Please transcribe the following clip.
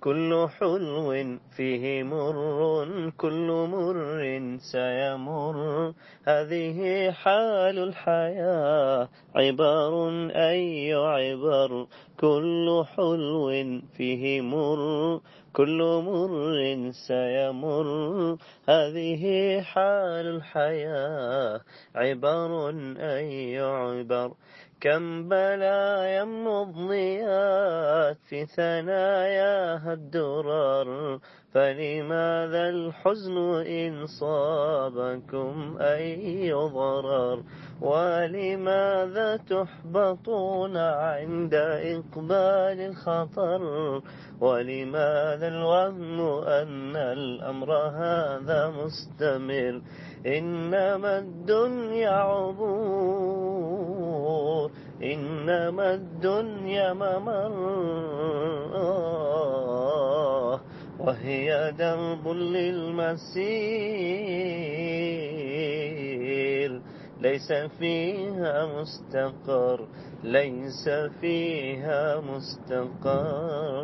كل حلو فيه مر كل مر سيمر. هذه حال الحياة عبر أي عبر. كل حلو فيه مر كل مر سيمر. هذه حال الحياة عبر أي عبر. كم بلايا مضنيات في ثناياها الدرر فلماذا الحزن إن صابكم أي ضرر؟ ولماذا تحبطون عند إقبال الخطر؟ ولماذا الوهم أن الأمر هذا مستمر؟ إنما الدنيا عبور. إنما الدنيا ممر وهي درب للمسير. ليس فيها مستقر ليس فيها مستقر.